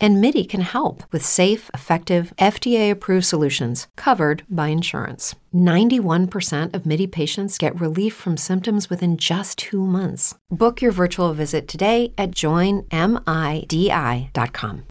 And MIDI can help with safe, effective, FDA approved solutions covered by insurance. 91% of MIDI patients get relief from symptoms within just two months. Book your virtual visit today at joinmidi.com.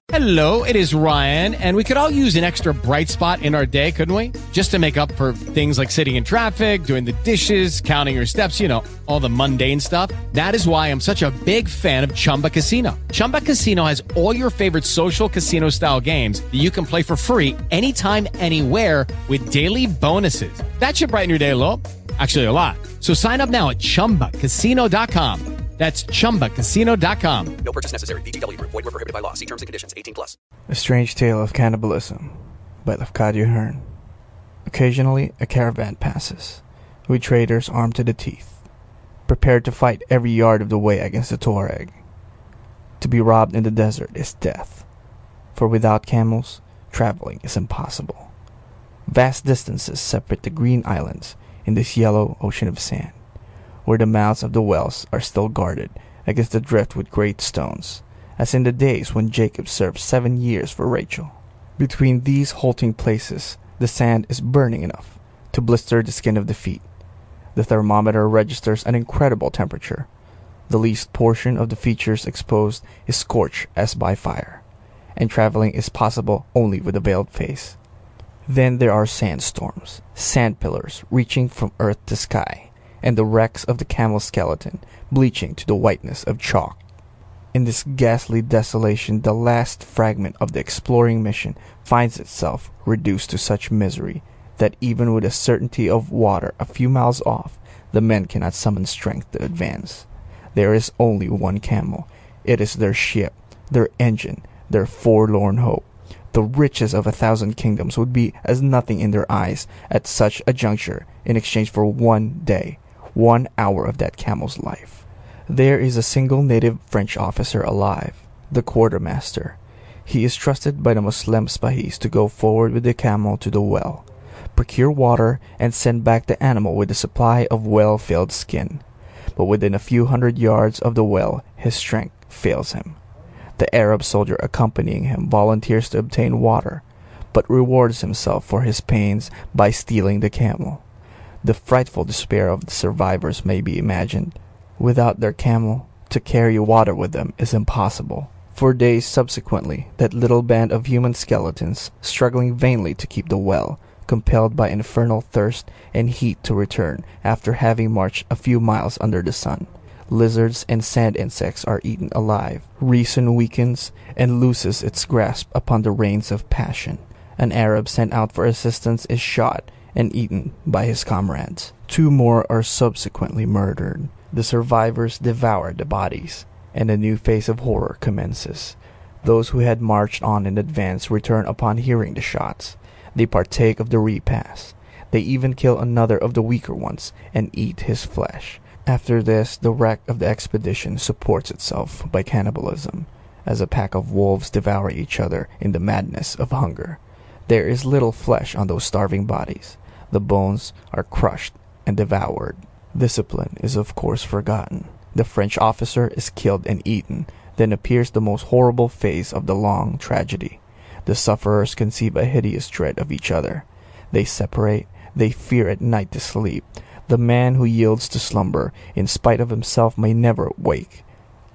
Hello, it is Ryan, and we could all use an extra bright spot in our day, couldn't we? Just to make up for things like sitting in traffic, doing the dishes, counting your steps, you know, all the mundane stuff. That is why I'm such a big fan of Chumba Casino. Chumba Casino has all your favorite social casino style games that you can play for free anytime, anywhere with daily bonuses. That should brighten your day a little. Actually, a lot. So sign up now at chumbacasino.com. That's chumbacasino.com. No purchase necessary. VGW Group. Void were prohibited by law. See terms and conditions. 18 plus. A Strange Tale of Cannibalism by Lafcadio Hearn. Occasionally, a caravan passes, with traders armed to the teeth, prepared to fight every yard of the way against the Tuareg. To be robbed in the desert is death, for without camels, traveling is impossible. Vast distances separate the green islands in this yellow ocean of sand, where the mouths of the wells are still guarded against the drift with great stones, as in the days when Jacob served seven years for Rachel. Between these halting places the sand is burning enough to blister the skin of the feet. The thermometer registers an incredible temperature. The least portion of the features exposed is scorched as by fire, and traveling is possible only with a veiled face. Then there are sandstorms, sand pillars reaching from earth to sky, and the wrecks of the camel skeleton bleaching to the whiteness of chalk. In this ghastly desolation the last fragment of the exploring mission finds itself reduced to such misery that even with the certainty of water a few miles off, the men cannot summon strength to advance. There is only one camel. It is their ship, their engine, their forlorn hope. The riches of a thousand kingdoms would be as nothing in their eyes at such a juncture in exchange for one day, one hour of that camel's life. There is a single native French officer alive, the quartermaster. He is trusted by the Moslem Spahis to go forward with the camel to the well, procure water, and send back the animal with a supply of well filled skin. But within a few hundred yards of the well his strength fails him. The Arab soldier accompanying him volunteers to obtain water, but rewards himself for his pains by stealing the camel. The frightful despair of the survivors may be imagined. Without their camel, to carry water with them is impossible. For days subsequently that little band of human skeletons, struggling vainly to keep the well, compelled by infernal thirst and heat to return after having marched a few miles under the sun. Lizards and sand insects are eaten alive. Reason weakens and loses its grasp upon the reins of passion. An Arab sent out for assistance is shot and eaten by his comrades. Two more are subsequently murdered. The survivors devour the bodies, and a new phase of horror commences. Those who had marched on in advance return upon hearing the shots. They partake of the repast. They even kill another of the weaker ones and eat his flesh. After this, the wreck of the expedition supports itself by cannibalism, as a pack of wolves devour each other in the madness of hunger. There is little flesh on those starving bodies. The bones are crushed and devoured. Discipline is of course forgotten. The French officer is killed and eaten. Then appears the most horrible phase of the long tragedy. The sufferers conceive a hideous dread of each other. They separate. They fear at night to sleep. The man who yields to slumber, in spite of himself, may never wake.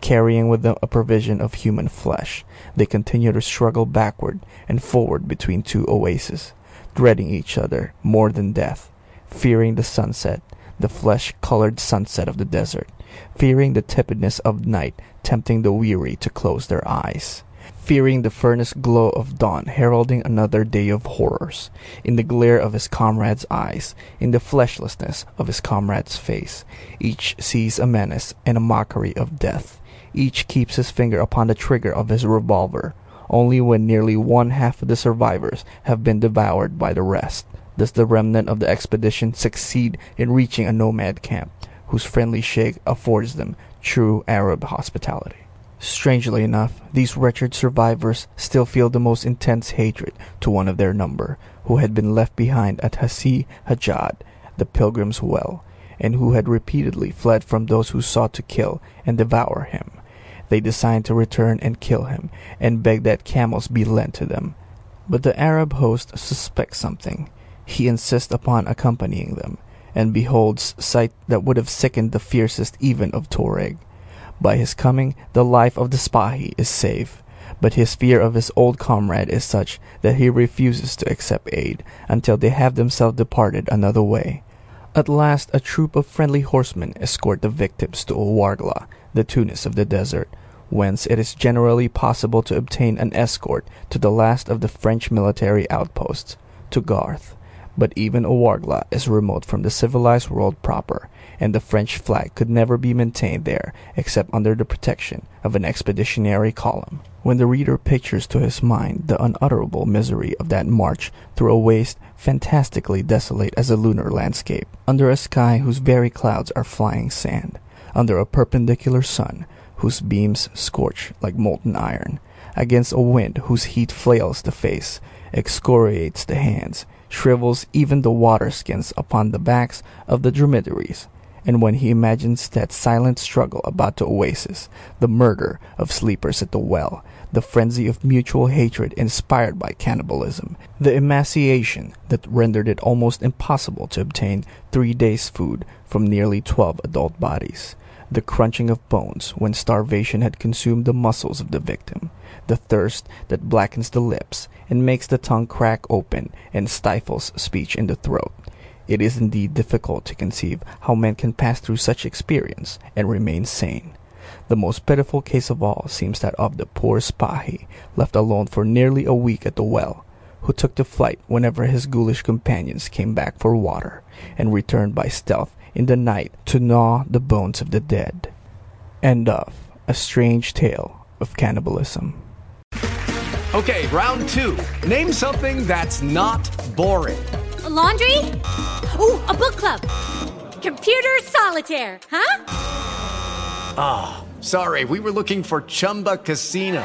Carrying with them a provision of human flesh, they continue to struggle backward and forward between two oases, dreading each other more than death, fearing the sunset, the flesh-colored sunset of the desert, fearing the tepidness of night tempting the weary to close their eyes, fearing the furnace glow of dawn heralding another day of horrors, in the glare of his comrade's eyes, in the fleshlessness of his comrade's face, each sees a menace and a mockery of death. Each keeps his finger upon the trigger of his revolver. Only when nearly one half of the survivors have been devoured by the rest does the remnant of the expedition succeed in reaching a nomad camp, whose friendly sheikh affords them true Arab hospitality. Strangely enough, these wretched survivors still feel the most intense hatred to one of their number, who had been left behind at Hasi Hajjad, the pilgrim's well, and who had repeatedly fled from those who sought to kill and devour him. They decide to return and kill him, and beg that camels be lent to them. But the Arab host suspects something. He insists upon accompanying them, and beholds sight that would have sickened the fiercest even of Tuareg. By his coming the life of the Spahi is saved, but his fear of his old comrade is such that he refuses to accept aid until they have themselves departed another way. At last a troop of friendly horsemen escort the victims to Ouargla, the Tunis of the desert, whence it is generally possible to obtain an escort to the last of the French military outposts, to Garth. But even Ouargla is remote from the civilized world proper, and the French flag could never be maintained there except under the protection of an expeditionary column. When the reader pictures to his mind the unutterable misery of that march through a waste fantastically desolate as a lunar landscape, under a sky whose very clouds are flying sand, under a perpendicular sun whose beams scorch like molten iron, against a wind whose heat flails the face, excoriates the hands, shrivels even the water skins upon the backs of the dromedaries, and when he imagines that silent struggle about the oasis, the murder of sleepers at the well, the frenzy of mutual hatred inspired by cannibalism, the emaciation that rendered it almost impossible to obtain three days' food from nearly twelve adult bodies, the crunching of bones when starvation had consumed the muscles of the victim, the thirst that blackens the lips and makes the tongue crack open and stifles speech in the throat. It is indeed difficult to conceive how men can pass through such experience and remain sane. The most pitiful case of all seems that of the poor Spahi, left alone for nearly a week at the well, who took to flight whenever his ghoulish companions came back for water, and returned by stealth in the night to gnaw the bones of the dead. End of A Strange Tale of Cannibalism. Okay, round two. Name something that's not boring. A laundry? Ooh, a book club. Computer solitaire, huh? Ah, oh, sorry, we were looking for Chumba Casino.